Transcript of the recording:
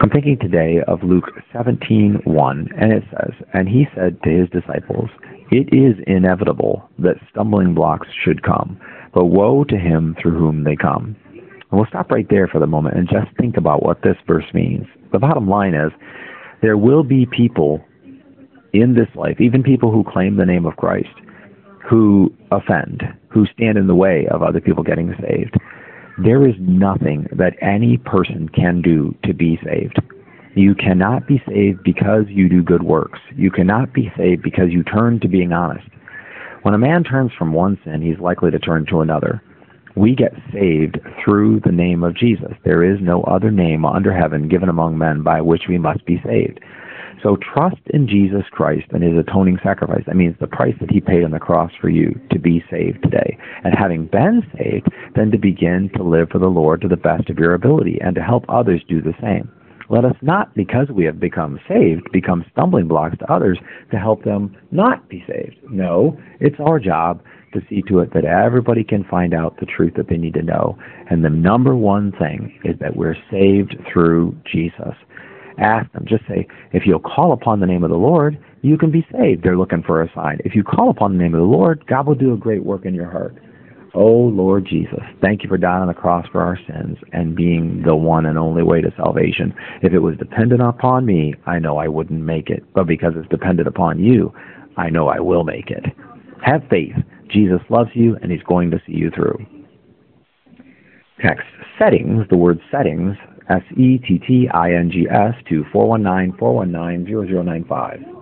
I'm thinking today of Luke 17:1, and it says, "And he said to his disciples, It is inevitable that stumbling blocks should come, but woe to him through whom they come." And we'll stop right there for the moment and just think about what this verse means. The bottom line is, there will be people in this life, even people who claim the name of Christ, who offend, who stand in the way of other people getting saved. There is nothing that any person can do to be saved. You cannot be saved because you do good works. You cannot be saved because you turn to being honest. When a man turns from one sin, he's likely to turn to another. We get saved through the name of Jesus. There is no other name under heaven given among men by which we must be saved. So trust in Jesus Christ and his atoning sacrifice. That means the price that he paid on the cross for you to be saved today. And having been saved, then to begin to live for the Lord to the best of your ability and to help others do the same. Let us not, because we have become saved, become stumbling blocks to others to help them not be saved. No, it's our job to see to it that everybody can find out the truth that they need to know. And the number one thing is that we're saved through Jesus ask them. Just say, if you'll call upon the name of the Lord, you can be saved. They're looking for a sign. If you call upon the name of the Lord, God will do a great work in your heart. Oh, Lord Jesus, thank you for dying on the cross for our sins and being the one and only way to salvation. If it was dependent upon me, I know I wouldn't make it. But because it's dependent upon you, I know I will make it. Have faith. Jesus loves you and he's going to see you through. Text settings, the word settings, S E T T I N G S to 419 419 0095.